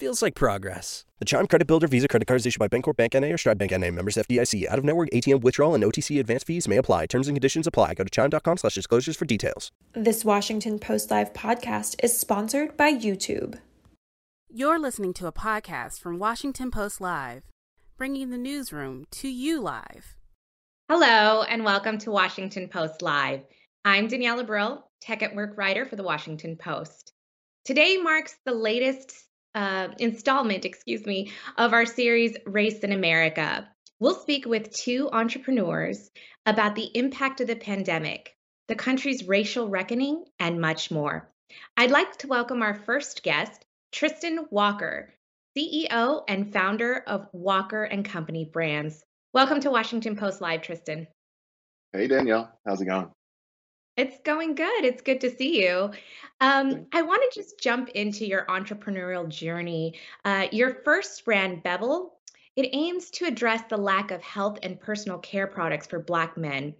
Feels like progress. The Chime Credit Builder Visa Credit Card is issued by Bancorp Bank NA or Stride Bank NA. Members FDIC. Out of network ATM withdrawal and OTC advance fees may apply. Terms and conditions apply. Go to chime.com slash disclosures for details. This Washington Post Live podcast is sponsored by YouTube. You're listening to a podcast from Washington Post Live, bringing the newsroom to you live. Hello, and welcome to Washington Post Live. I'm Danielle Abril, tech at work writer for the Washington Post. Today marks the latest uh, installment, excuse me, of our series Race in America. We'll speak with two entrepreneurs about the impact of the pandemic, the country's racial reckoning, and much more. I'd like to welcome our first guest, Tristan Walker, CEO and founder of Walker and Company Brands. Welcome to Washington Post Live, Tristan. Hey, Danielle. How's it going? It's going good. It's good to see you. Um, I want to just jump into your entrepreneurial journey. Uh, your first brand, Bevel, it aims to address the lack of health and personal care products for Black men.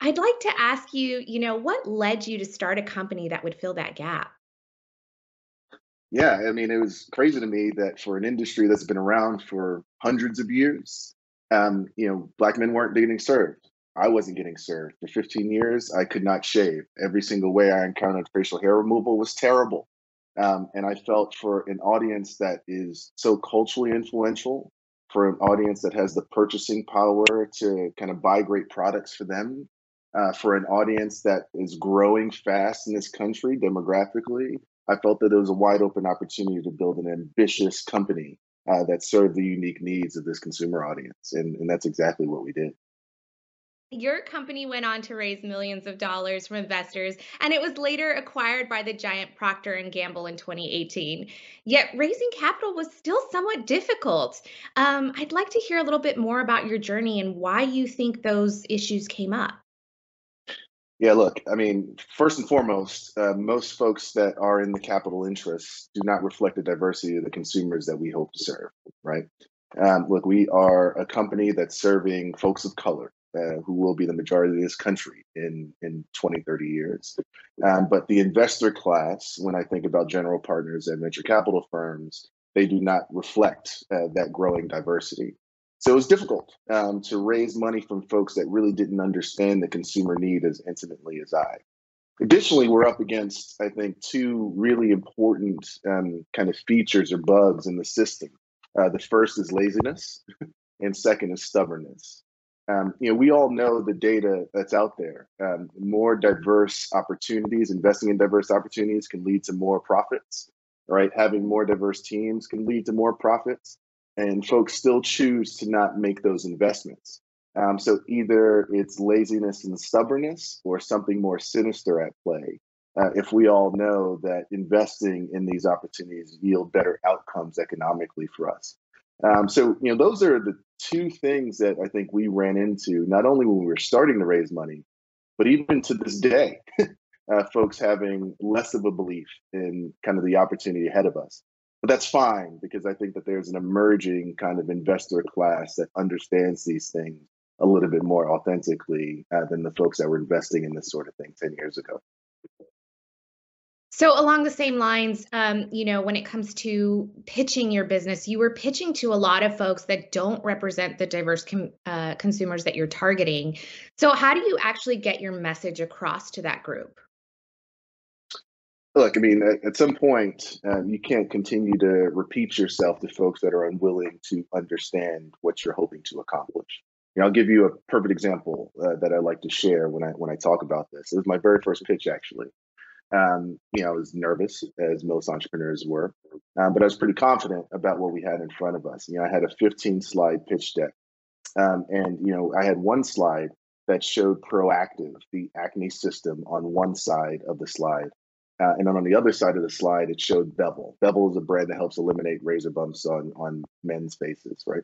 I'd like to ask you, you know, what led you to start a company that would fill that gap? Yeah, I mean, it was crazy to me that for an industry that's been around for hundreds of years, um, you know, Black men weren't getting served. I wasn't getting served. For 15 years, I could not shave. Every single way I encountered facial hair removal was terrible. Um, and I felt for an audience that is so culturally influential, for an audience that has the purchasing power to kind of buy great products for them, uh, for an audience that is growing fast in this country demographically, I felt that it was a wide open opportunity to build an ambitious company uh, that served the unique needs of this consumer audience. And, and that's exactly what we did your company went on to raise millions of dollars from investors and it was later acquired by the giant procter and gamble in 2018 yet raising capital was still somewhat difficult. Um, i'd like to hear a little bit more about your journey and why you think those issues came up. Yeah look i mean first and foremost uh, most folks that are in the capital interests do not reflect the diversity of the consumers that we hope to serve right? Um, look we are a company that's serving folks of color uh, who will be the majority of this country in, in 20, 30 years. Um, but the investor class, when I think about general partners and venture capital firms, they do not reflect uh, that growing diversity. So it was difficult um, to raise money from folks that really didn't understand the consumer need as intimately as I. Additionally, we're up against, I think, two really important um, kind of features or bugs in the system. Uh, the first is laziness, and second is stubbornness. Um, you know, we all know the data that's out there. Um, more diverse opportunities, investing in diverse opportunities can lead to more profits, right? Having more diverse teams can lead to more profits, and folks still choose to not make those investments. Um, so either it's laziness and stubbornness or something more sinister at play. Uh, if we all know that investing in these opportunities yield better outcomes economically for us. Um, so, you know, those are the two things that I think we ran into, not only when we were starting to raise money, but even to this day, uh, folks having less of a belief in kind of the opportunity ahead of us. But that's fine because I think that there's an emerging kind of investor class that understands these things a little bit more authentically uh, than the folks that were investing in this sort of thing 10 years ago. So, along the same lines, um, you know, when it comes to pitching your business, you were pitching to a lot of folks that don't represent the diverse com- uh, consumers that you're targeting. So, how do you actually get your message across to that group? Look, I mean, at, at some point, uh, you can't continue to repeat yourself to folks that are unwilling to understand what you're hoping to accomplish. You know, I'll give you a perfect example uh, that I like to share when I when I talk about this. It was my very first pitch, actually. Um, you know, I was nervous, as most entrepreneurs were, um, but I was pretty confident about what we had in front of us. You know, I had a 15 slide pitch deck, um, and you know, I had one slide that showed Proactiv, the acne system, on one side of the slide, uh, and then on the other side of the slide, it showed Bevel. Bevel is a brand that helps eliminate razor bumps on on men's faces, right?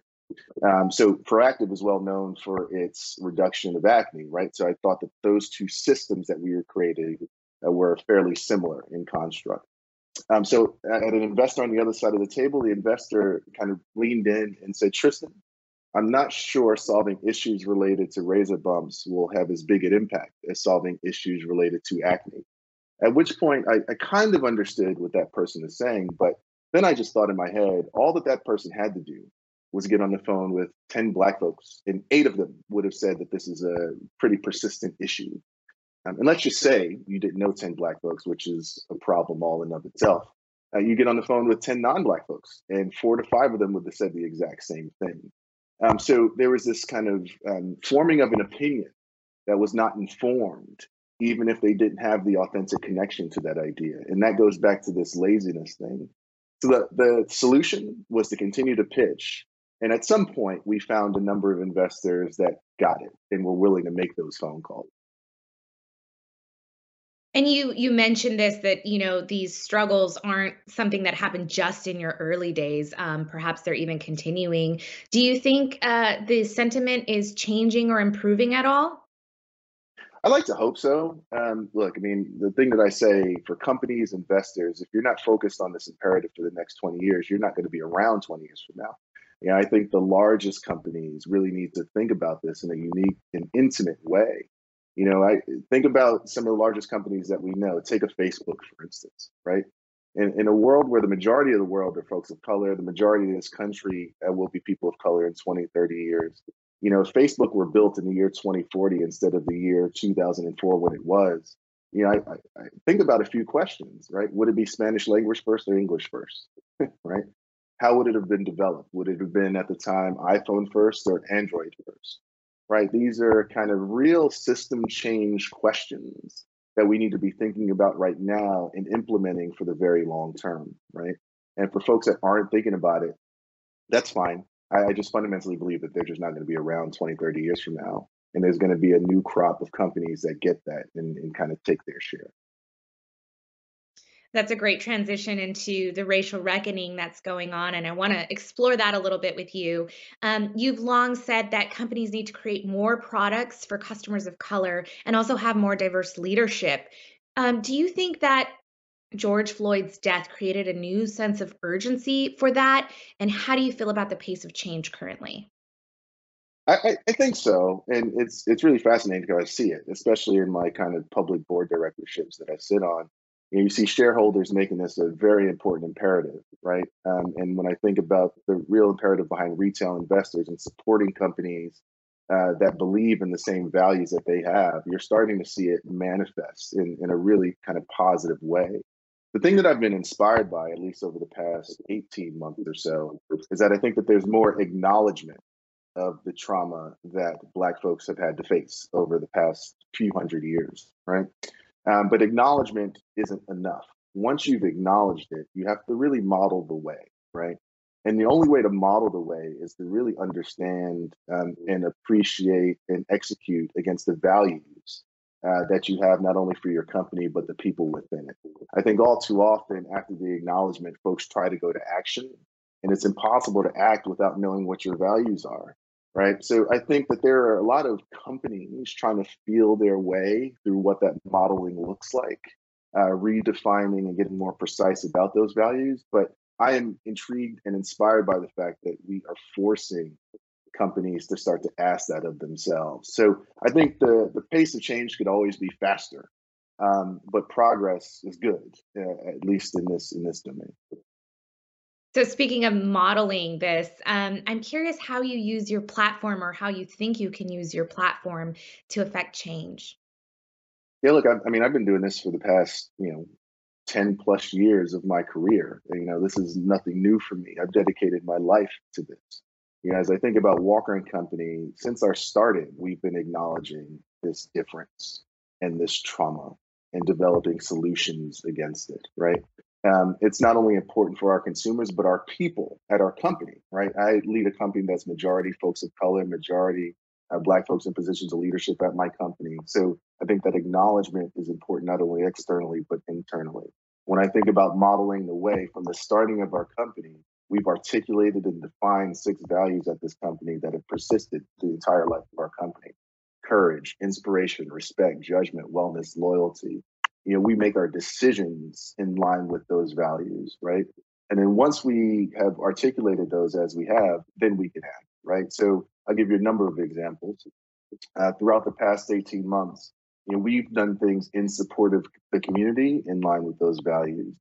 Um, so Proactiv is well known for its reduction of acne, right? So I thought that those two systems that we were creating were fairly similar in construct. Um, so at an investor on the other side of the table, the investor kind of leaned in and said, Tristan, I'm not sure solving issues related to razor bumps will have as big an impact as solving issues related to acne. At which point, I, I kind of understood what that person is saying, but then I just thought in my head, all that that person had to do was get on the phone with 10 Black folks, and eight of them would have said that this is a pretty persistent issue. Um, and let's just say you didn't know 10 Black folks, which is a problem all in of itself. Uh, you get on the phone with 10 non Black folks, and four to five of them would have said the exact same thing. Um, so there was this kind of um, forming of an opinion that was not informed, even if they didn't have the authentic connection to that idea. And that goes back to this laziness thing. So the, the solution was to continue to pitch. And at some point, we found a number of investors that got it and were willing to make those phone calls. And you you mentioned this that you know these struggles aren't something that happened just in your early days. Um, perhaps they're even continuing. Do you think uh, the sentiment is changing or improving at all? I like to hope so. Um, look, I mean, the thing that I say for companies, investors, if you're not focused on this imperative for the next 20 years, you're not going to be around 20 years from now. Yeah, I think the largest companies really need to think about this in a unique and intimate way. You know, I think about some of the largest companies that we know. Take a Facebook, for instance, right? In, in a world where the majority of the world are folks of color, the majority of this country uh, will be people of color in 20, 30 years. You know, if Facebook were built in the year 2040 instead of the year 2004 when it was, you know, I, I, I think about a few questions, right? Would it be Spanish language first or English first, right? How would it have been developed? Would it have been at the time iPhone first or Android first? Right? These are kind of real system change questions that we need to be thinking about right now and implementing for the very long term, right? And for folks that aren't thinking about it, that's fine. I, I just fundamentally believe that they're just not going to be around 20, 30 years from now. And there's going to be a new crop of companies that get that and, and kind of take their share that's a great transition into the racial reckoning that's going on. And I want to explore that a little bit with you. Um, you've long said that companies need to create more products for customers of color and also have more diverse leadership. Um, do you think that George Floyd's death created a new sense of urgency for that? And how do you feel about the pace of change currently? I, I, think so, and it's it's really fascinating because I see it, especially in my kind of public board directorships that I sit on you, know, you see shareholders making this a very important imperative, right? Um, and when I think about the real imperative behind retail investors and supporting companies uh, that believe in the same values that they have, you're starting to see it manifest in, in a really kind of positive way. The thing that I've been inspired by, at least over the past 18 months or so, is that I think that there's more acknowledgement of the trauma that Black folks have had to face over the past few hundred years, right? Um, but acknowledgement isn't enough. Once you've acknowledged it, you have to really model the way, right? And the only way to model the way is to really understand um, and appreciate and execute against the values uh, that you have, not only for your company, but the people within it. I think all too often, after the acknowledgement, folks try to go to action, and it's impossible to act without knowing what your values are right? So I think that there are a lot of companies trying to feel their way through what that modeling looks like, uh, redefining and getting more precise about those values. But I am intrigued and inspired by the fact that we are forcing companies to start to ask that of themselves. So I think the the pace of change could always be faster, um, but progress is good, uh, at least in this in this domain. So, speaking of modeling this, um, I'm curious how you use your platform or how you think you can use your platform to affect change. Yeah, look, I, I mean, I've been doing this for the past, you know, 10 plus years of my career. You know, this is nothing new for me. I've dedicated my life to this. You know, as I think about Walker and Company, since our starting, we've been acknowledging this difference and this trauma and developing solutions against it, right? Um, it's not only important for our consumers but our people at our company right? I lead a company that's majority folks of color majority uh, black folks in positions of leadership at my company. So i think that acknowledgement is important not only externally but internally. When i think about modeling the way from the starting of our company We've articulated and defined six values at this company that have persisted the entire life of our company. Courage, inspiration, respect, judgment, wellness, loyalty. You know, we make our decisions in line with those values, right? And then once we have articulated those as we have, then we can act, right? So I'll give you a number of examples. Uh, throughout the past 18 months, you know, we've done things in support of the community in line with those values.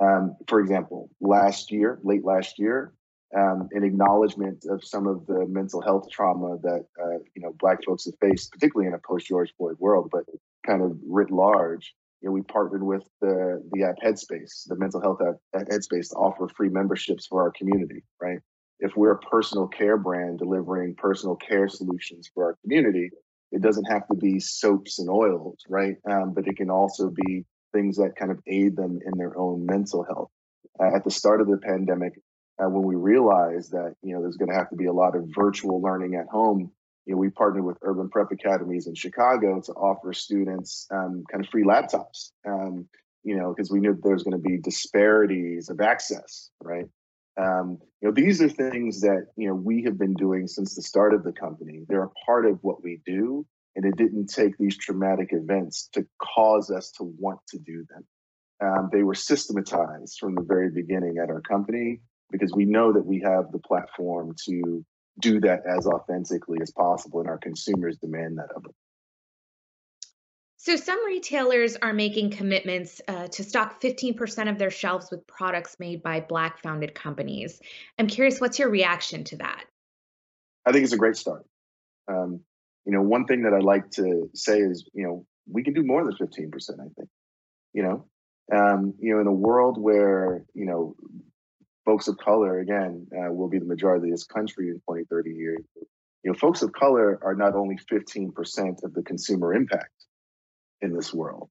Um, for example, last year, late last year, um, an acknowledgement of some of the mental health trauma that uh, you know Black folks have faced, particularly in a post George Floyd world, but kind of writ large. You know, we partnered with the the app Headspace, the mental health app Headspace, to offer free memberships for our community. Right, if we're a personal care brand delivering personal care solutions for our community, it doesn't have to be soaps and oils, right? Um, but it can also be things that kind of aid them in their own mental health. Uh, at the start of the pandemic, uh, when we realized that you know there's going to have to be a lot of virtual learning at home, you know we partnered with Urban Prep Academies in Chicago to offer students um, kind of free laptops. Um, you know, because we knew there was going to be disparities of access, right? Um, you know, these are things that you know we have been doing since the start of the company. They're a part of what we do, and it didn't take these traumatic events to cause us to want to do them. Um, they were systematized from the very beginning at our company because we know that we have the platform to do that as authentically as possible, and our consumers demand that of us. So, some retailers are making commitments uh, to stock 15% of their shelves with products made by Black founded companies. I'm curious, what's your reaction to that? I think it's a great start. Um, you know, one thing that I like to say is, you know, we can do more than 15%, I think. You know, um, you know, in a world where, you know, folks of color, again, uh, will be the majority of this country in 20, 30 years, you know, folks of color are not only 15% of the consumer impact in this world,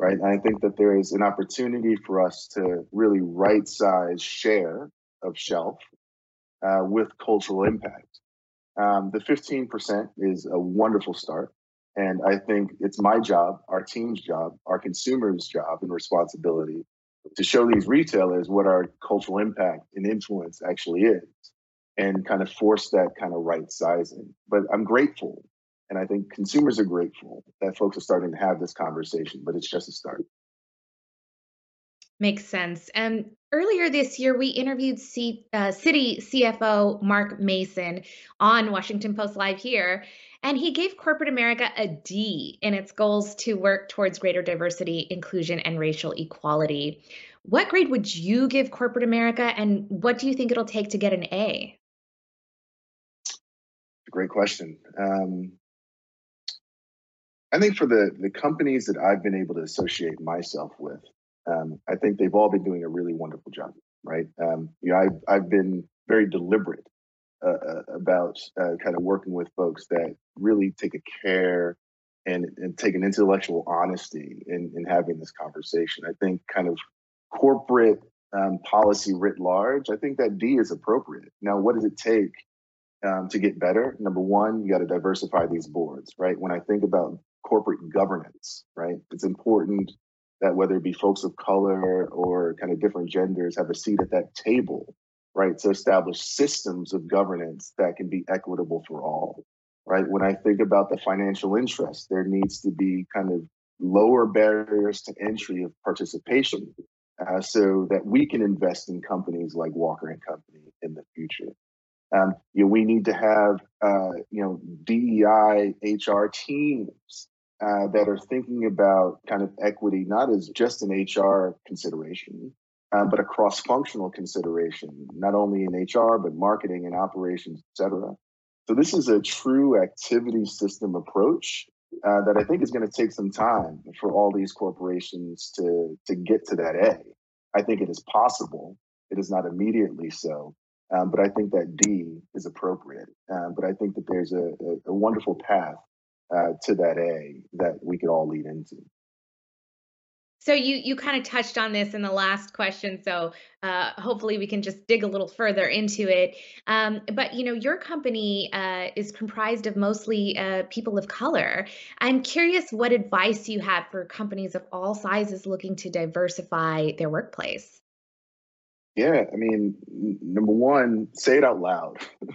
right? And I think that there is an opportunity for us to really right size share of shelf uh, with cultural impact. Um, the 15% is a wonderful start. And I think it's my job, our team's job, our consumers' job and responsibility to show these retailers what our cultural impact and influence actually is and kind of force that kind of right sizing. But I'm grateful and I think consumers are grateful that folks are starting to have this conversation, but it's just a start. Makes sense. And earlier this year, we interviewed C- uh, Citi CFO Mark Mason on Washington Post Live here, and he gave corporate America a D in its goals to work towards greater diversity, inclusion, and racial equality. What grade would you give corporate America, and what do you think it'll take to get an A? Great question. Um, I think for the the companies that I've been able to associate myself with, um, I think they've all been doing a really wonderful job, right? Um, you know, I've I've been very deliberate uh, uh about uh, kind of working with folks that really take a care and and take an intellectual honesty in in having this conversation. I think kind of corporate um, policy writ large. I think that D is appropriate. Now, what does it take um, to get better? Number one, you got to diversify these boards, right? When I think about corporate governance, right? It's important that whether it be folks of color or kind of different genders have a seat at that table, right? To establish systems of governance that can be equitable for all, right? When I think about the financial interest, there needs to be kind of lower barriers to entry of participation uh, so that we can invest in companies like Walker and Company in the future. Um, you know, we need to have uh, you know DEI HR teams uh, that are thinking about kind of equity not as just an HR consideration, uh, but a cross-functional consideration, not only in HR but marketing and operations, et cetera. So this is a true activity system approach uh, that I think is going to take some time for all these corporations to to get to that A. I think it is possible. It is not immediately so, um, but I think that D is appropriate. Um, but I think that there's a, a, a wonderful path uh, to that A that we could all lead into. So you you kind of touched on this in the last question, so uh, hopefully we can just dig a little further into it. Um, but you know, your company uh, is comprised of mostly uh, people of color. I'm curious what advice you have for companies of all sizes looking to diversify their workplace. Yeah, I mean, number one, say it out loud.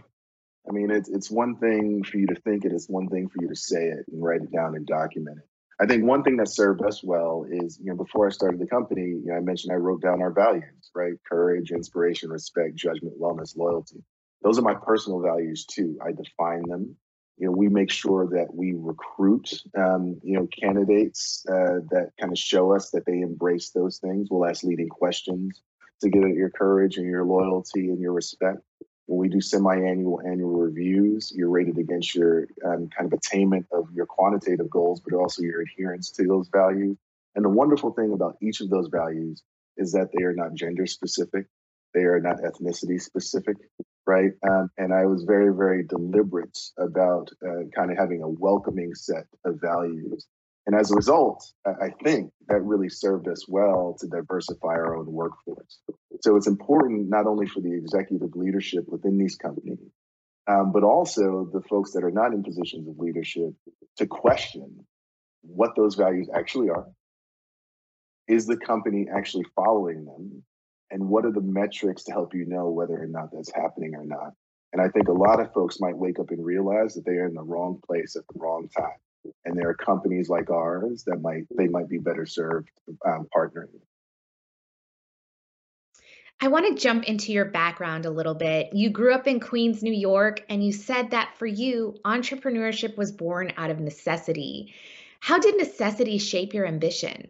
I mean, it's it's one thing for you to think it, it's one thing for you to say it and write it down and document it. I think one thing that served us well is, you know, before I started the company, you know, I mentioned I wrote down our values, right? Courage, inspiration, respect, judgment, wellness, loyalty. Those are my personal values too. I define them. You know, we make sure that we recruit, um, you know, candidates uh, that kind of show us that they embrace those things. We'll ask leading questions to get at your courage and your loyalty and your respect. When we do semi-annual, annual reviews, you're rated against your um, kind of attainment of your quantitative goals, but also your adherence to those values. And the wonderful thing about each of those values is that they are not gender specific, they are not ethnicity specific, right? Um, and I was very, very deliberate about uh, kind of having a welcoming set of values and as a result, I think that really served us well to diversify our own workforce. So it's important not only for the executive leadership within these companies, um, but also the folks that are not in positions of leadership to question what those values actually are. Is the company actually following them? And what are the metrics to help you know whether or not that's happening or not? And I think a lot of folks might wake up and realize that they are in the wrong place at the wrong time and there are companies like ours that might they might be better served um, partnering. I want to jump into your background a little bit. You grew up in Queens, New York, and you said that for you, entrepreneurship was born out of necessity. How did necessity shape your ambition?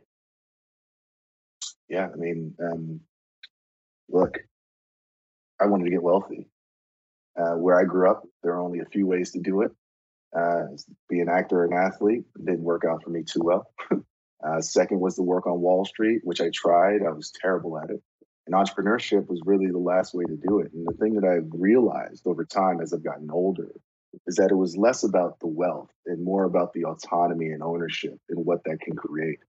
Yeah, I mean, um, look, I wanted to get wealthy. Uh, where I grew up, there are only a few ways to do it uh, be an actor or an athlete. didn't work out for me too well. uh, second was to work on Wall Street, which I tried. I was terrible at it. And entrepreneurship was really the last way to do it. And the thing that I've realized over time as I've gotten older is that it was less about the wealth and more about the autonomy and ownership and what that can create.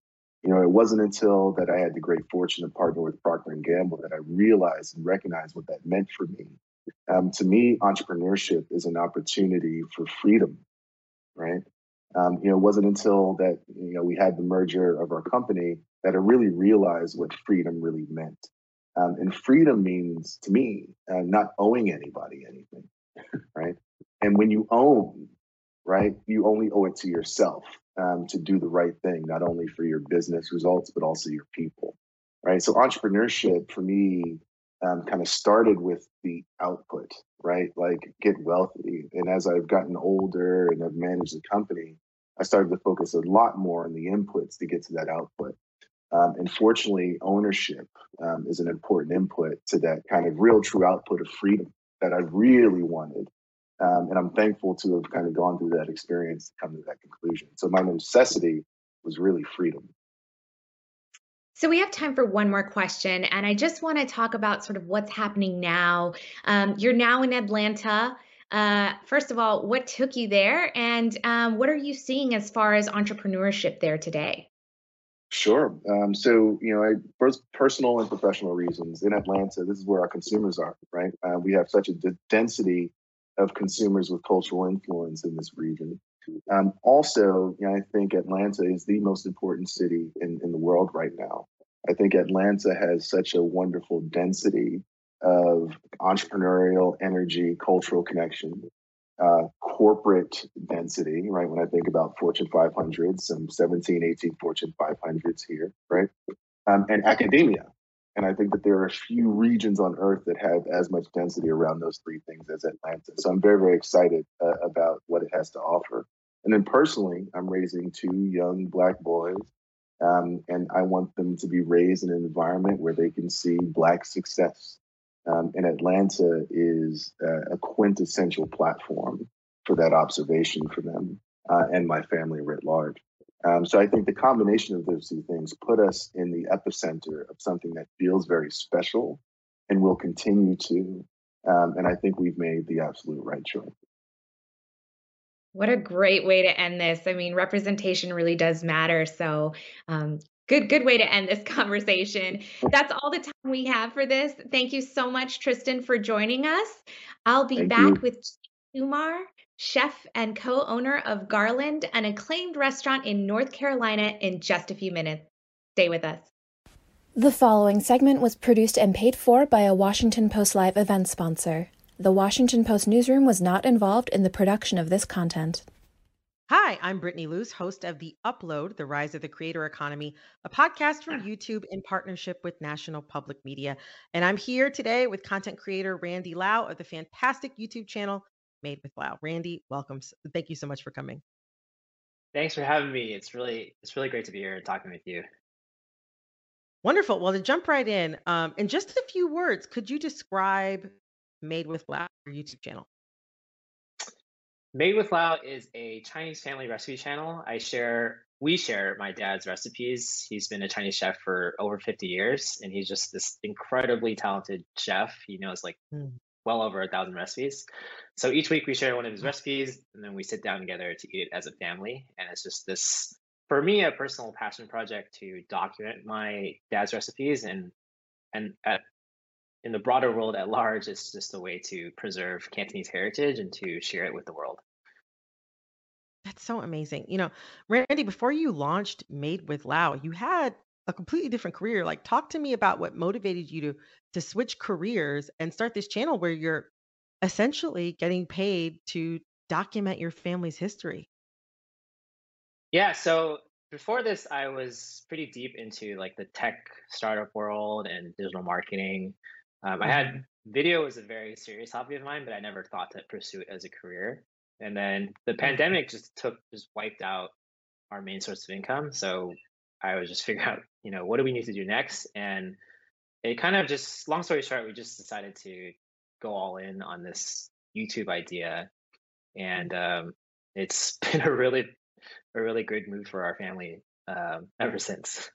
You know, it wasn't until that I had the great fortune to partner with Procter and Gamble that I realized and recognized what that meant for me. Um, to me, entrepreneurship is an opportunity for freedom right? Um, you know, it wasn't until that you know we had the merger of our company that I really realized what freedom really meant. Um, and freedom means to me uh, not owing anybody anything, right? And when you own, right, you only owe it to yourself um, to do the right thing, not only for your business results but also your people, right? So entrepreneurship for me um, kind of started with the output, right? Like get wealthy. And as I've gotten older and I've managed the company, I started to focus a lot more on the inputs to get to that output. Um, and fortunately, ownership um, is an important input to that kind of real true output of freedom that I really wanted. Um, and I'm thankful to have kind of gone through that experience to come to that conclusion. So my necessity was really freedom. So we have time for one more question, and I just want to talk about sort of what's happening now. Um, you're now in Atlanta. Uh, first of all, what took you there, and um, what are you seeing as far as entrepreneurship there today? Sure. Um, so, you know, first personal and professional reasons in Atlanta, this is where our consumers are, right? Uh, we have such a d- density of consumers with cultural influence in this region. Um, also, you know, I think Atlanta is the most important city in, in the world right now. I think Atlanta has such a wonderful density of entrepreneurial energy, cultural connection, uh, corporate density, right? When I think about Fortune 500s, some 17, 18 Fortune 500s here, right? Um, and academia. And I think that there are a few regions on earth that have as much density around those three things as Atlanta. So I'm very, very excited uh, about what it has to offer. And then personally, I'm raising two young black boys, um, and I want them to be raised in an environment where they can see black success. Um, and Atlanta is a quintessential platform for that observation for them uh, and my family writ large. Um, so I think the combination of those two things put us in the epicenter of something that feels very special and will continue to. Um, and I think we've made the absolute right choice. What a great way to end this. I mean, representation really does matter. So, um, good good way to end this conversation. That's all the time we have for this. Thank you so much, Tristan, for joining us. I'll be Thank back you. with Kumar, chef and co-owner of Garland, an acclaimed restaurant in North Carolina, in just a few minutes. Stay with us. The following segment was produced and paid for by a Washington Post Live event sponsor. The Washington Post newsroom was not involved in the production of this content. Hi, I'm Brittany Luce, host of The Upload, The Rise of the Creator Economy, a podcast from YouTube in partnership with National Public Media. And I'm here today with content creator Randy Lau of the fantastic YouTube channel Made with Lau. Randy, welcome. Thank you so much for coming. Thanks for having me. It's really it's really great to be here and talking with you. Wonderful. Well, to jump right in, um, in just a few words, could you describe Made with your YouTube channel? Made with Lau is a Chinese family recipe channel. I share, we share my dad's recipes. He's been a Chinese chef for over 50 years, and he's just this incredibly talented chef. He knows like mm. well over a thousand recipes. So each week we share one of his recipes, and then we sit down together to eat it as a family. And it's just this for me a personal passion project to document my dad's recipes and and at, in the broader world at large it's just a way to preserve cantonese heritage and to share it with the world. That's so amazing. You know randy before you launched made with lau you had a completely different career. Like talk to me about what motivated you to to switch careers and start this channel where you're essentially getting paid to document your family's history. Yeah, so before this, I was pretty deep into like the tech startup world and digital marketing. Um, I had mm-hmm. video was a very serious hobby of mine, but I never thought to pursue it as a career. And then the mm-hmm. pandemic just took just wiped out our main source of income. So I was just figuring out, you know, what do we need to do next? And it kind of just long story short, we just decided to go all in on this YouTube idea. And um, it's been a really a really good move for our family um, ever since.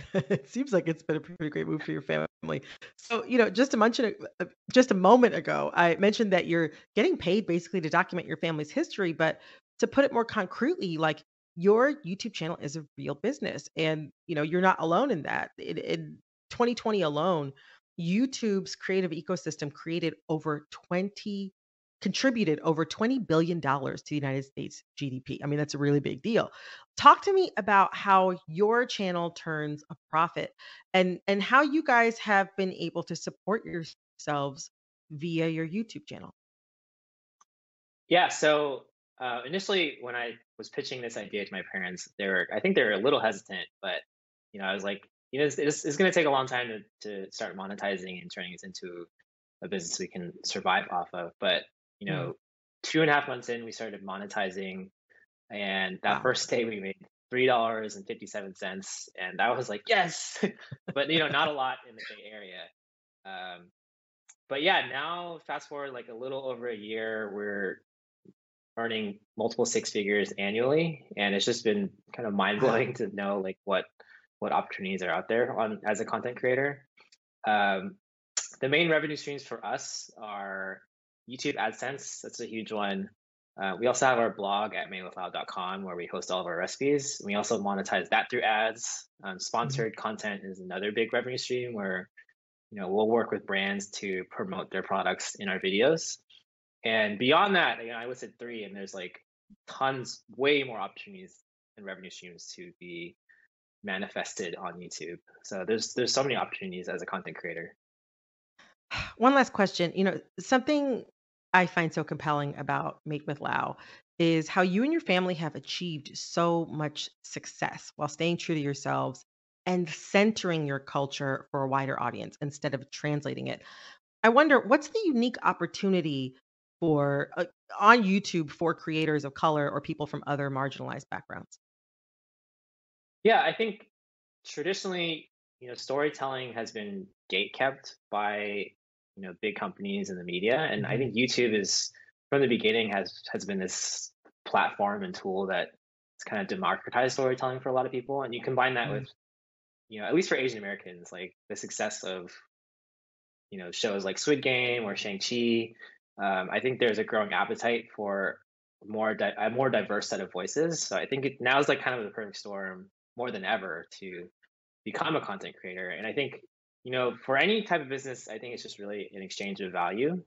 it seems like it's been a pretty great move for your family. So, you know, just to mention, uh, just a moment ago, I mentioned that you're getting paid basically to document your family's history, but to put it more concretely, like your YouTube channel is a real business, and you know you're not alone in that. In, in 2020 alone, YouTube's creative ecosystem created over 20 contributed over $20 billion to the United States GDP. I mean, that's a really big deal. Talk to me about how your channel turns a profit and, and how you guys have been able to support yourselves via your YouTube channel. Yeah. So uh, initially, when I was pitching this idea to my parents, they were, I think they were a little hesitant, but, you know, I was like, you know, it's, it's, going to take a long time to, to start monetizing and turning this into a business we can survive off of. But you mm. know, two and a half months in, we started monetizing, and that wow. first day we made three dollars and fifty seven cents, and that was like yes, but you know, not a lot in the Bay Area. Um, but yeah, now fast forward like a little over a year, we're earning multiple six figures annually, and it's just been kind of mind blowing to know like what what opportunities are out there on as a content creator. Um, the main revenue streams for us are YouTube AdSense, that's a huge one. Uh, we also have our blog at madewithlau.com where we host all of our recipes. We also monetize that through ads. Um, sponsored mm-hmm. content is another big revenue stream where you know we'll work with brands to promote their products in our videos. And beyond that, you know, I listed three, and there's like tons, way more opportunities and revenue streams to be manifested on YouTube. So there's there's so many opportunities as a content creator. One last question. You know, something I find so compelling about Made with Lau is how you and your family have achieved so much success while staying true to yourselves and centering your culture for a wider audience instead of translating it. I wonder what's the unique opportunity for uh, on YouTube for creators of color or people from other marginalized backgrounds? Yeah, I think traditionally, you know, storytelling has been gate kept by you know big companies and the media and i mm-hmm. think youtube is from the beginning has has been this platform and tool that it's kind of democratized storytelling for a lot of people and you combine that mm-hmm. with you know at least for asian americans like the success of you know shows like squid game or shang-chi um, i think there's a growing appetite for more di- a more diverse set of voices so i think it now is like kind of the perfect storm more than ever to become a content creator and i think you know, for any type of business, I think it's just really an exchange of value.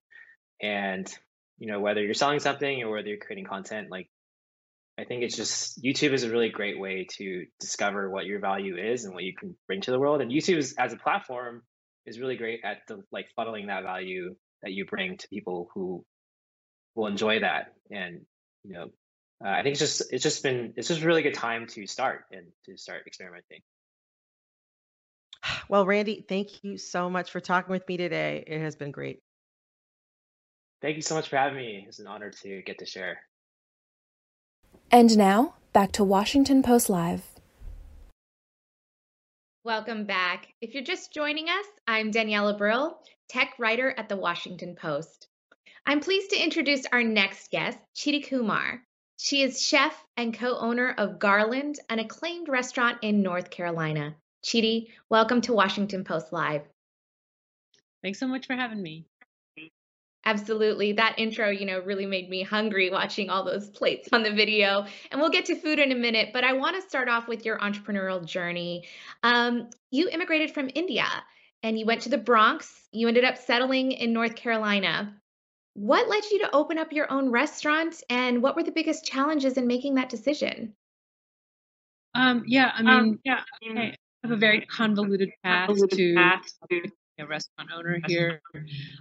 And, you know, whether you're selling something or whether you're creating content, like I think it's just YouTube is a really great way to discover what your value is and what you can bring to the world. And YouTube is, as a platform is really great at the like funneling that value that you bring to people who will enjoy that. And you know, uh, I think it's just it's just been it's just a really good time to start and to start experimenting. Well, Randy, thank you so much for talking with me today. It has been great. Thank you so much for having me. It's an honor to get to share. And now, back to Washington Post Live. Welcome back. If you're just joining us, I'm Danielle Abril, tech writer at the Washington Post. I'm pleased to introduce our next guest, Cheetie Kumar. She is chef and co owner of Garland, an acclaimed restaurant in North Carolina. Cheetie, welcome to Washington Post Live. Thanks so much for having me. Absolutely. That intro, you know, really made me hungry watching all those plates on the video. And we'll get to food in a minute, but I want to start off with your entrepreneurial journey. Um, you immigrated from India and you went to the Bronx. You ended up settling in North Carolina. What led you to open up your own restaurant and what were the biggest challenges in making that decision? Um, yeah, I mean, um, yeah, I have a very convoluted path convoluted to path to a restaurant owner here.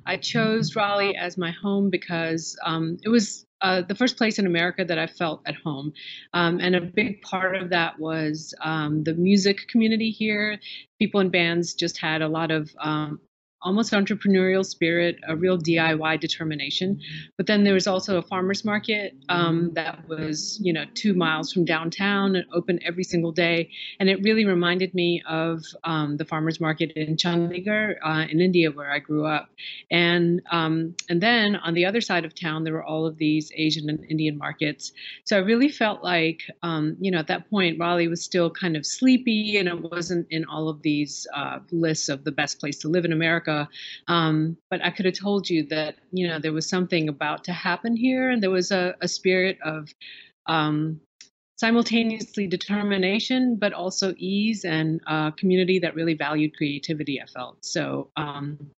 I chose Raleigh as my home because um, it was uh, the first place in America that I felt at home. Um, and a big part of that was um, the music community here. People in bands just had a lot of um, almost entrepreneurial spirit, a real DIY determination. But then there was also a farmers market um, that was, you know, two miles from downtown and open every single day. And it really reminded me of um, the farmers market in Chandigarh uh, in India, where I grew up. And um, and then on the other side of town, there were all of these Asian and Indian markets. So I really felt like, um, you know, at that point, Raleigh was still kind of sleepy, and it wasn't in all of these uh, lists of the best place to live in America. America. Um, but I could have told you that, you know, there was something about to happen here, and there was a, a spirit of um, simultaneously determination, but also ease and a community that really valued creativity, I felt. So, um,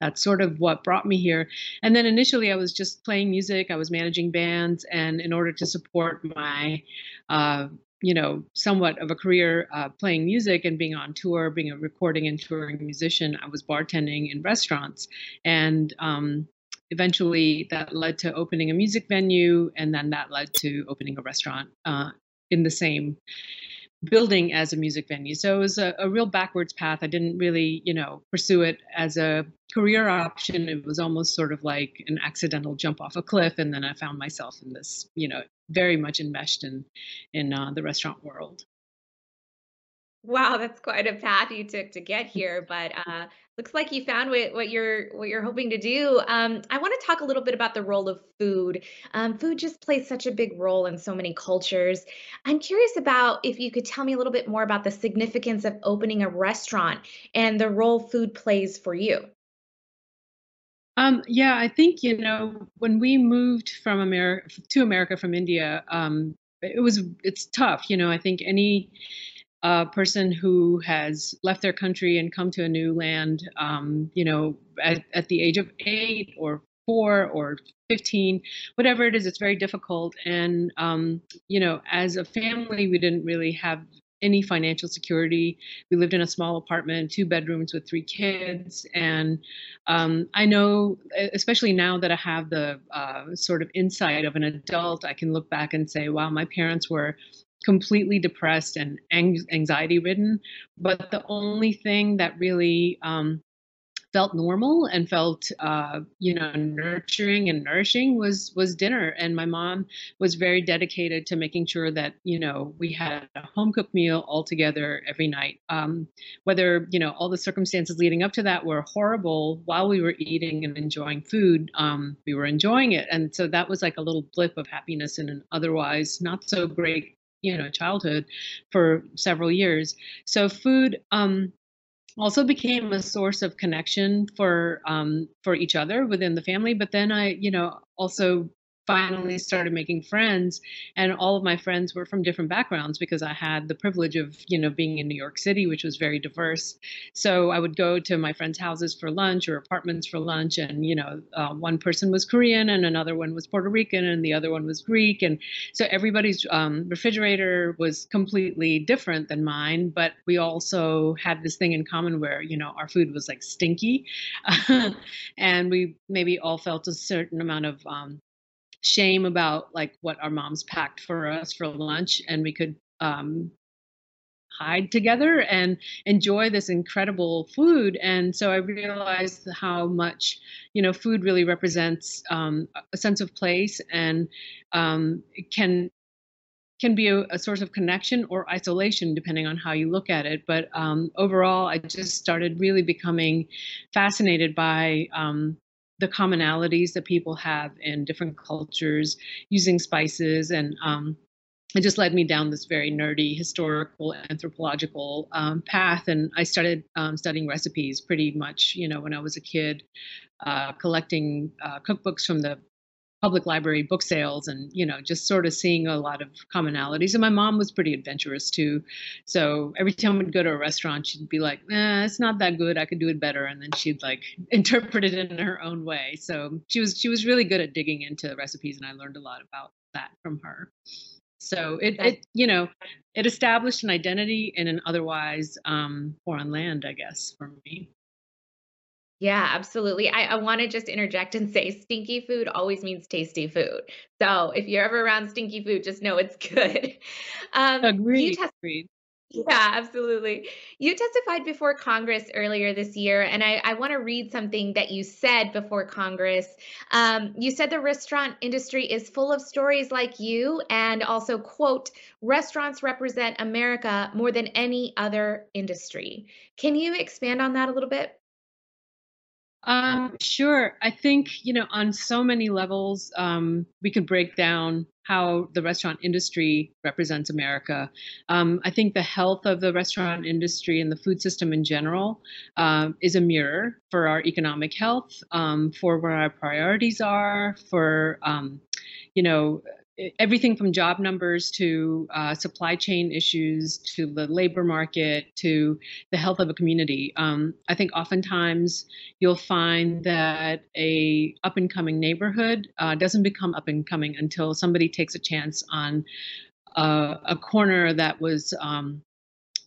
that's sort of what brought me here. And then initially, I was just playing music. I was managing bands, and in order to support my uh, you know, somewhat of a career uh, playing music and being on tour, being a recording and touring musician. I was bartending in restaurants, and um, eventually that led to opening a music venue, and then that led to opening a restaurant uh, in the same building as a music venue. So it was a, a, real backwards path. I didn't really, you know, pursue it as a career option. It was almost sort of like an accidental jump off a cliff, and then I found myself in this, you know, very much enmeshed in in uh, the restaurant world. Wow, that's quite a path you took to get here, but uh, looks like you found what, what you're what you're hoping to do. Um, I want to talk a little bit about the role of food. Um, food just plays such a big role in so many cultures. I'm curious about if you could tell me a little bit more about the significance of opening a restaurant and the role food plays for you. Um, yeah, I think you know when we moved from America to America from India, um, it was it's tough. You know, I think any uh, person who has left their country and come to a new land, um, you know, at, at the age of eight or four or 15 whatever it is it's very difficult and um, you know as a family we didn't really have any financial security. We lived in a small apartment, two bedrooms with three kids. And um, I know, especially now that I have the uh, sort of insight of an adult, I can look back and say, wow, my parents were completely depressed and anxiety ridden. But the only thing that really um, felt normal and felt uh, you know nurturing and nourishing was was dinner and my mom was very dedicated to making sure that you know we had a home cooked meal all together every night um, whether you know all the circumstances leading up to that were horrible while we were eating and enjoying food um, we were enjoying it and so that was like a little blip of happiness in an otherwise not so great you know childhood for several years so food um also became a source of connection for um, for each other within the family. But then I, you know, also finally started making friends and all of my friends were from different backgrounds because i had the privilege of you know being in new york city which was very diverse. So i would go to my friends houses for lunch or apartments for lunch and you know uh, one person was korean and another one was puerto rican and the other one was greek and so everybody's um, refrigerator was completely different than mine but we also had this thing in common where you know our food was like stinky. And we maybe all felt a certain amount of um, shame about like what our moms packed for us for lunch and we could um, hide together and enjoy this incredible food. And so i realized how much you know food really represents um, a sense of place and um, can can be a, a, source of connection or isolation depending on how you look at it. But um, overall i just started really becoming fascinated by um, the commonalities that people have in different cultures using spices. And um, it just led me down this very nerdy historical anthropological um, path. And i started um, studying recipes pretty much you know when i was a kid uh, collecting uh, cookbooks from the public library book sales and you know just sort of seeing a lot of commonalities. And my mom was pretty adventurous too. So every time we'd go to a restaurant she'd be like eh, it's not that good. I could do it better. And then she'd like interpret it in her own way. So she was she was really good at digging into recipes and i learned a lot about that from her. So it, it you know it established an identity in an otherwise um, foreign land i guess for me yeah, absolutely. I, I want to just interject and say stinky food always means tasty food. So if you're ever around stinky food, just know it's good. Um, agreed. Test- agreed. Yeah, absolutely. You testified before Congress earlier this year, and I, I want to read something that you said before Congress. Um, you said the restaurant industry is full of stories like you, and also, quote, restaurants represent America more than any other industry. Can you expand on that a little bit? Um, sure. I think, you know, on so many levels, um, we could break down how the restaurant industry represents America. Um, I think the health of the restaurant industry and the food system in general uh, is a mirror for our economic health, um, for where our priorities are, for, um, you know, everything from job numbers to uh, supply chain issues to the labor market to the health of a community. Um, I think oftentimes you'll find that a up and coming neighborhood uh, doesn't become up and coming until somebody takes a chance on uh, a corner that was um,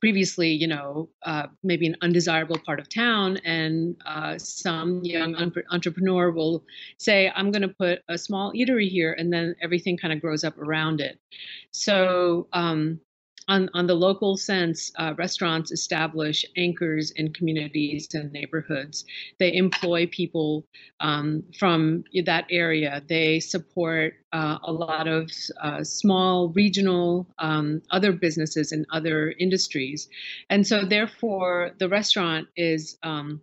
previously, you know, uh, maybe an undesirable part of town, and uh, some young entrepreneur will say, "I'm going to put a small eatery here," and then everything kind of grows up around it. So um, on, on the local sense, uh, restaurants establish anchors in communities and neighborhoods. They employ people um, from that area. They support uh, a lot of uh, small regional um, other businesses and other industries. And so, therefore, the restaurant is um,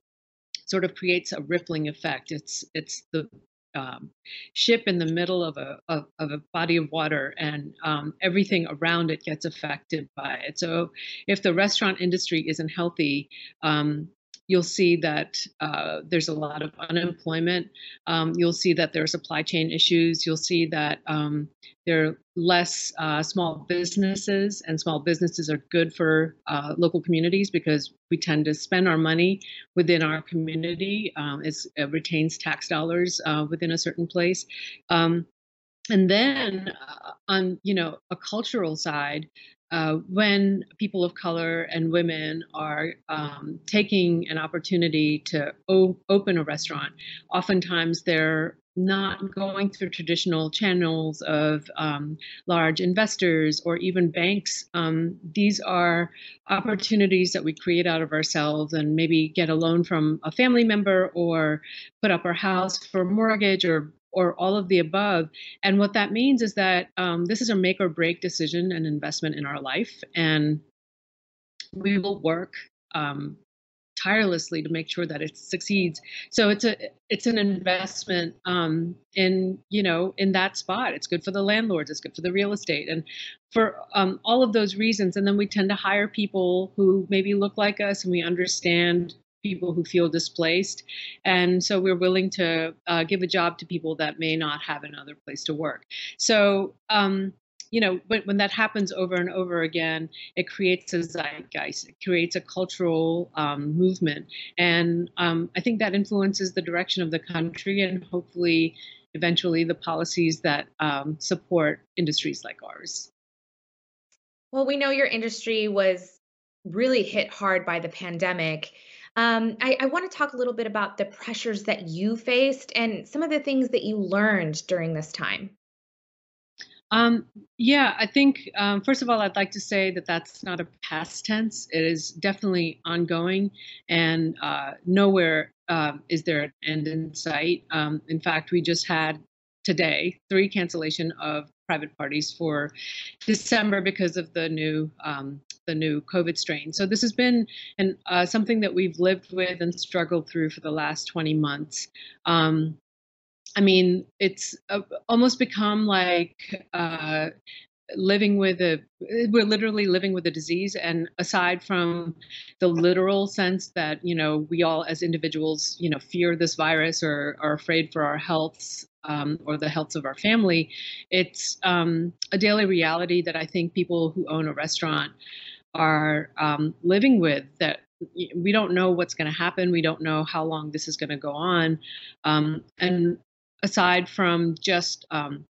sort of creates a rippling effect. It's it's the um, ship in the middle of a of, of a body of water, and um, everything around it gets affected by it. So, if the restaurant industry isn't healthy, um, you'll see that uh, there's a lot of unemployment. Um, you'll see that there are supply chain issues. You'll see that um, there are less uh, small businesses, and small businesses are good for uh, local communities because we tend to spend our money within our community. Um, it retains tax dollars uh, within a certain place. Um, and then uh, on you know a cultural side uh, when people of color and women are um, taking an opportunity to o- open a restaurant, oftentimes they're not going through traditional channels of um, large investors or even banks. Um, these are opportunities that we create out of ourselves and maybe get a loan from a family member or put up our house for a mortgage or or all of the above. And what that means is that um, this is a make or break decision and investment in our life. And we will work um, tirelessly to make sure that it succeeds. So it's a it's an investment um, in you know in that spot. It's good for the landlords. It's good for the real estate, and for um, all of those reasons. And then we tend to hire people who maybe look like us, and we understand people who feel displaced. And so we're willing to uh, give a job to people that may not have another place to work. So, um, you know, when, when that happens over and over again, it creates a zeitgeist, it creates a cultural um, movement. And um, I think that influences the direction of the country and hopefully eventually the policies that um, support industries like ours. Well, we know your industry was really hit hard by the pandemic. Um, I, I want to talk a little bit about the pressures that you faced and some of the things that you learned during this time. Um, yeah, I think um, first of all, I'd like to say that that's not a past tense. It is definitely ongoing, and uh, nowhere um, is there an end in sight. Um, in fact, we just had today three cancellation of private parties for December because of the new um, the new COVID strain. So this has been an, uh, something that we've lived with and struggled through for the last 20 months. Um, I mean, it's uh, almost become like uh, living with a we're literally living with a disease. And aside from the literal sense that you know we all as individuals you know fear this virus or are afraid for our healths um, or the healths of our family it's um, a daily reality that i think people who own a restaurant are um, living with that we don't know what's going to happen. We don't know how long this is going to go on. Um, and aside from just um,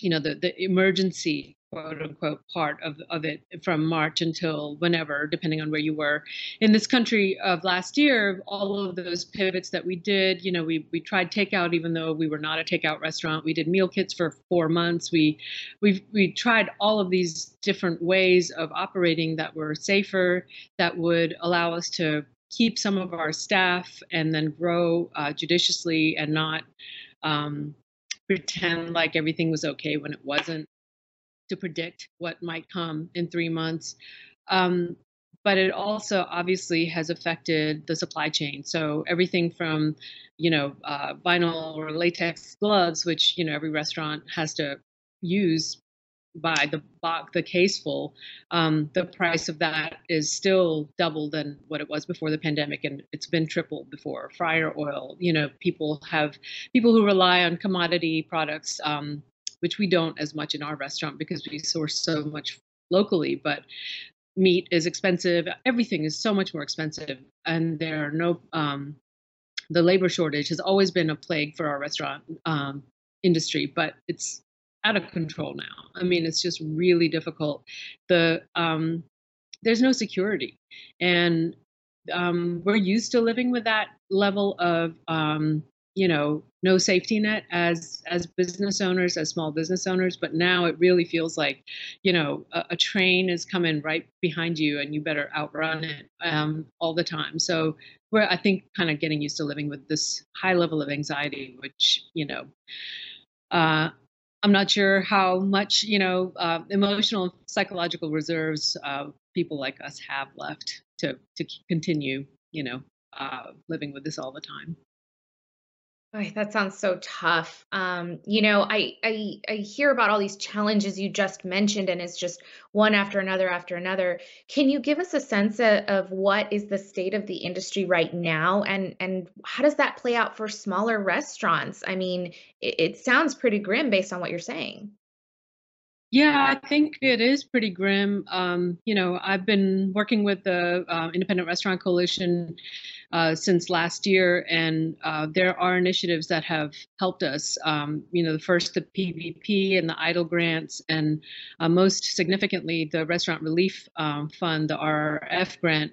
you know the the emergency quote unquote part of, of it from March until whenever, depending on where you were in this country of last year, all of those pivots that we did, you know, we, we tried takeout, even though we were not a takeout restaurant. We did meal kits for four months. We, we we tried all of these different ways of operating that were safer, that would allow us to keep some of our staff and then grow uh, judiciously and not um, pretend like everything was okay when it wasn't, to predict what might come in three months. Um, but it also obviously has affected the supply chain. So everything from, you know, uh, vinyl or latex gloves, which you know every restaurant has to use by the box, the case full, um, the price of that is still double than what it was before the pandemic, and it's been tripled before. Fryer oil, you know, people have people who rely on commodity products, um, which we don't as much in our restaurant because we source so much locally, but meat is expensive. Everything is so much more expensive, and there are no. Um, the labor shortage has always been a plague for our restaurant um, industry, but it's out of control now. I mean, it's just really difficult. The um, there's no security, and um, we're used to living with that level of um, you know no safety net as as business owners as small business owners but now it really feels like you know a, a train is coming right behind you and you better outrun it um, all the time so we're i think kind of getting used to living with this high level of anxiety which you know uh, I'm not sure how much you know uh, emotional psychological reserves uh, people like us have left to to continue you know uh, living with this all the time. That sounds so tough. Um, you know, I, I I hear about all these challenges you just mentioned, and it's just one after another after another. Can you give us a sense of, of what is the state of the industry right now, and and how does that play out for smaller restaurants? I mean, it, it sounds pretty grim based on what you're saying. Yeah, I think it is pretty grim. Um, you know, I've been working with the uh, Independent Restaurant Coalition uh, since last year, and uh, there are initiatives that have helped us. Um, you know, the first the PPP and the EIDL grants, and uh, most significantly the Restaurant Relief um, Fund, the RRF grant.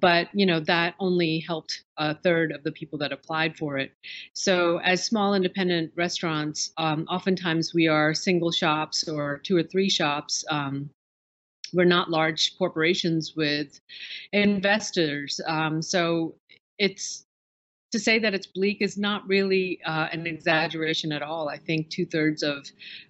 But you know that only helped a third of the people that applied for it. So, as small independent restaurants, um, oftentimes we are single shops or two or three shops um, we're not large corporations with investors. Um, so it's to say that it's bleak is not really uh, an exaggeration at all. I think two thirds of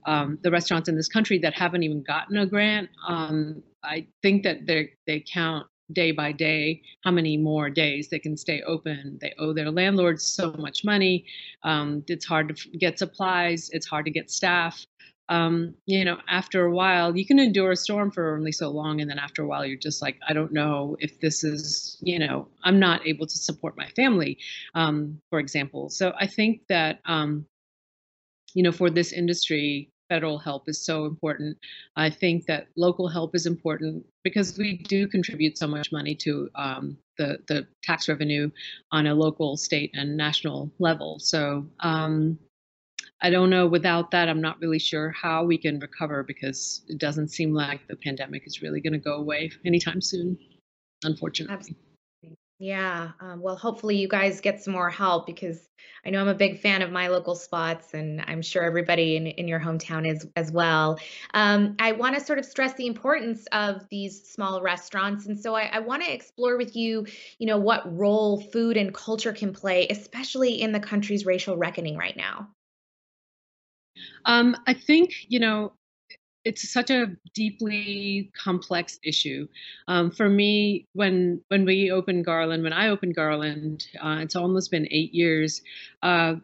um, the restaurants in this country that haven't even gotten a grant, um, I think that they they count day by day how many more days they can stay open. They owe their landlords so much money. Um, it's hard to get supplies. It's hard to get staff. um, you know, after a while, you can endure a storm for only so long, and then after a while, you're just like, I don't know if this is, you know, I'm not able to support my family, um, for example. So I think that, um, you know, for this industry, federal help is so important. I think that local help is important because we do contribute so much money to um, the the tax revenue on a local, state, and national level. So um, I don't know. Without that, I'm not really sure how we can recover because it doesn't seem like the pandemic is really going to go away anytime soon, unfortunately. Absolutely. Yeah. Um, well, hopefully you guys get some more help because I know I'm a big fan of my local spots, and I'm sure everybody in, in your hometown is as well. Um, I want to sort of stress the importance of these small restaurants, and so I, I want to explore with you, you know, what role food and culture can play, especially in the country's racial reckoning right now. Um, I think, you know, it's such a deeply complex issue. Um, for me, when when we opened Garland, when I opened Garland, uh, it's almost been eight years. Uh,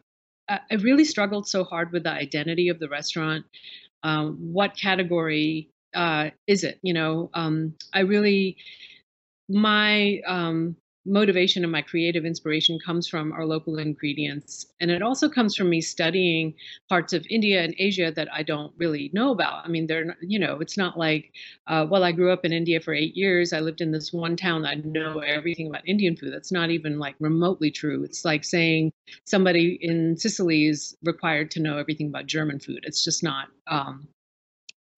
I really struggled so hard with the identity of the restaurant. Um, what category uh, is it? You know, um, I really my um, motivation and my creative inspiration comes from our local ingredients. And it also comes from me studying parts of India and Asia that I don't really know about. I mean, they're, you know, it's not like, uh, well, I grew up in India for eight years. I lived in this one town. I know everything about Indian food. That's not even like remotely true. It's like saying somebody in Sicily is required to know everything about German food. It's just not um,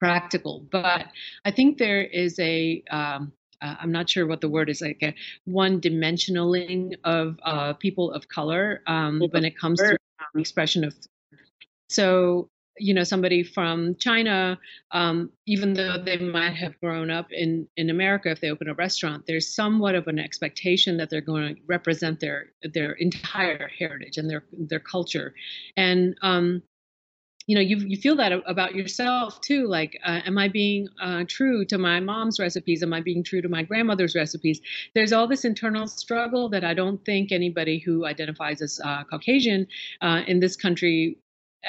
practical. But I think there is a, um, uh, I'm not sure what the word is, like a one dimensionaling of uh, people of color um, when it comes to expression of. So, you know, somebody from China, um, even though they might have grown up in, in America, if they open a restaurant, there's somewhat of an expectation that they're going to represent their their entire heritage and their their culture, and um, you know you you feel that about yourself too like uh, am i being uh, true to my mom's recipes? Am i being true to my grandmother's recipes? There's all this internal struggle that i don't think anybody who identifies as uh, caucasian uh, in this country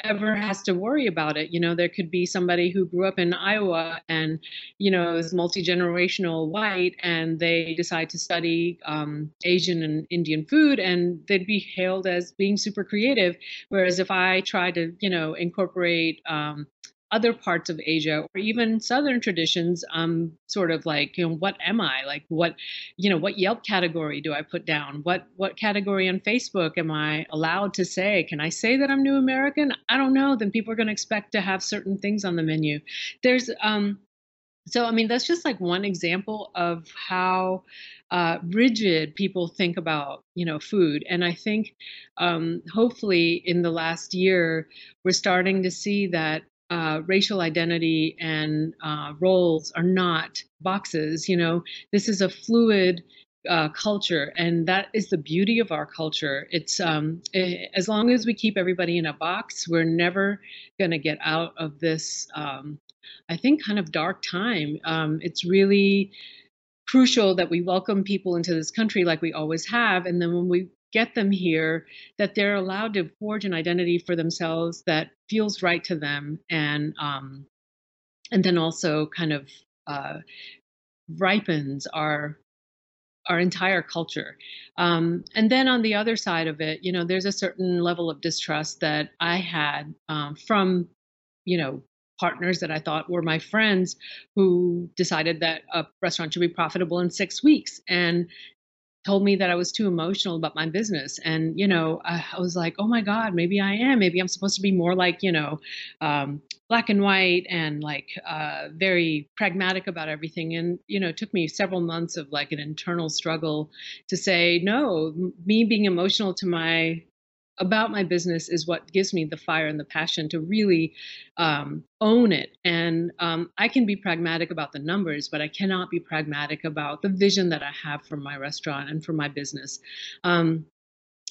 ever has to worry about it. You know, there could be somebody who grew up in Iowa and, you know, is multi generational white and they decide to study um, Asian and Indian food and they'd be hailed as being super creative. Whereas if I try to, you know, incorporate um, other parts of Asia or even Southern traditions, um, sort of like, you know, what am I? Like, what, you know, what Yelp category do I put down? What what category on Facebook am I allowed to say? Can I say that I'm New American? I don't know. Then people are going to expect to have certain things on the menu. There's, um, so I mean, that's just like one example of how uh, rigid people think about you know food and i think um, hopefully in the last year we're starting to see that uh, racial identity and uh, roles are not boxes. You know, this is a fluid uh, culture, and that is the beauty of our culture. It's um, it, as long as we keep everybody in a box, we're never going to get out of this. Um, I think kind of dark time. Um, it's really crucial that we welcome people into this country like we always have, and then when we get them here that they're allowed to forge an identity for themselves that feels right to them and um, and then also kind of uh, ripens our our entire culture. Um, and then on the other side of it you know there's a certain level of distrust that i had um, from you know partners that i thought were my friends who decided that a restaurant should be profitable in six weeks. And told me that I was too emotional about my business. And, you know, I, I, was like, oh my God, maybe I am. Maybe I'm supposed to be more like, you know, um, black and white and like uh, very pragmatic about everything. And, you know, it took me several months of like an internal struggle to say, no, me being emotional to my about my business is what gives me the fire and the passion to really um, own it. And um, I can be pragmatic about the numbers, but I cannot be pragmatic about the vision that I have for my restaurant and for my business. Um,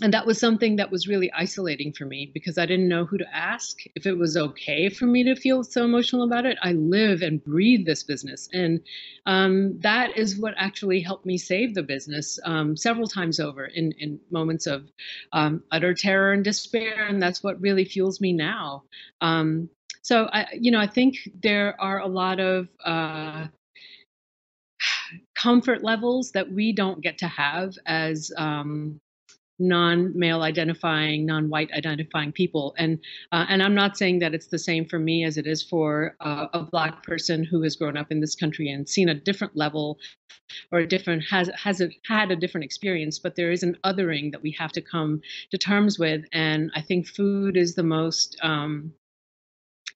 and that was something that was really isolating for me because I didn't know who to ask if it was okay for me to feel so emotional about it. I live and breathe this business, and um, that is what actually helped me save the business um, several times over in, in moments of um, utter terror and despair, and that's what really fuels me now. Um, so I, you know, I think there are a lot of uh, comfort levels that we don't get to have as um, non-male identifying, non-white identifying people, and uh, and I'm not saying that it's the same for me as it is for uh, a black person who has grown up in this country and seen a different level or a different has has a, had a different experience. But there is an othering that we have to come to terms with, and I think food is the most um,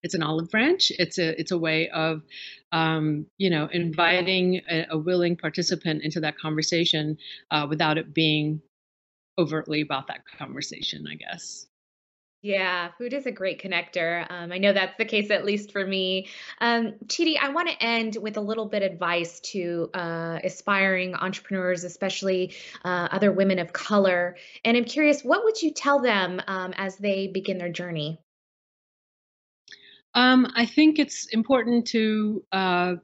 it's an olive branch. It's a it's a way of um, you know inviting a, a, willing participant into that conversation uh, without it being overtly about that conversation, I guess. Yeah, food is a great connector. Um, I know that's the case, at least for me. Um, Cheetie, I want to end with a little bit of advice to uh, aspiring entrepreneurs, especially uh, other women of color. And I'm curious, what would you tell them um, as they begin their journey? Um, I think it's important to uh,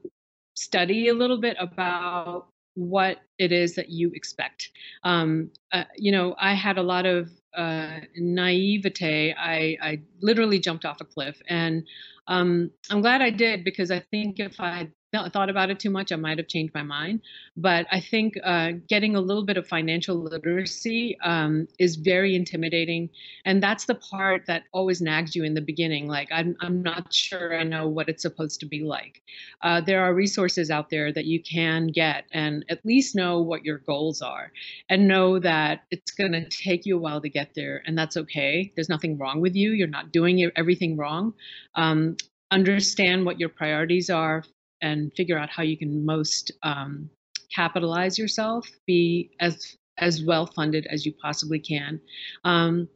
study a little bit about what it is that you expect. Um, uh, you know, I had a lot of uh, naivete. I, I literally jumped off a cliff, and um, I'm glad I did because I think if I thought about it too much, I might have changed my mind. But I think uh, getting a little bit of financial literacy um, is very intimidating, and that's the part that always nags you in the beginning. Like I'm, I'm not sure I know what it's supposed to be like. Uh, there are resources out there that you can get, and at least know what your goals are, and know that it's going to take you a while to get there, and that's okay. There's nothing wrong with you. You're not doing everything wrong. Um, understand what your priorities are and figure out how you can most um, capitalize yourself, be as as well funded as you possibly can, um,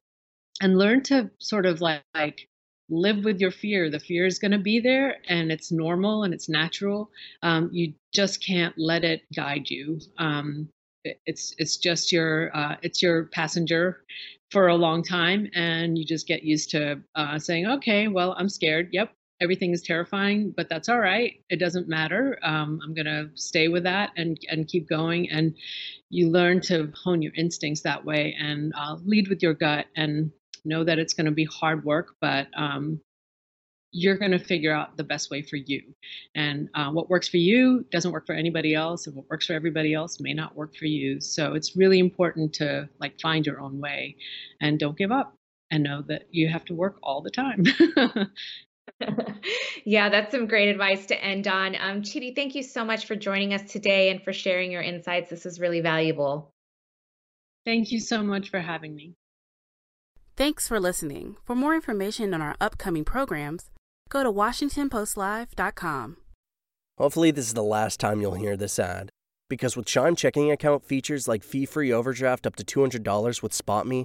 and learn to sort of like, like live with your fear. The fear is going to be there, and it's normal and it's natural. Um, you just can't let it guide you. Um, it's it's just your uh, it's your passenger for a long time, and you just get used to uh, saying, "Okay, well, I'm scared. Yep, everything is terrifying, but that's all right. It doesn't matter. Um, I'm going to stay with that and, and keep going. And you learn to hone your instincts that way and uh, lead with your gut and know that it's going to be hard work, but um, you're going to figure out the best way for you. And uh, what works for you doesn't work for anybody else, and what works for everybody else may not work for you. So it's really important to like find your own way and don't give up and know that you have to work all the time. yeah, that's some great advice to end on. Um, Cheetie, thank you so much for joining us today and for sharing your insights. This is really valuable. Thank you so much for having me. Thanks for listening. For more information on our upcoming programs, go to WashingtonPostLive.com. Hopefully, this is the last time you'll hear this ad. Because with Chime checking account features like fee free overdraft up to $200 with SpotMe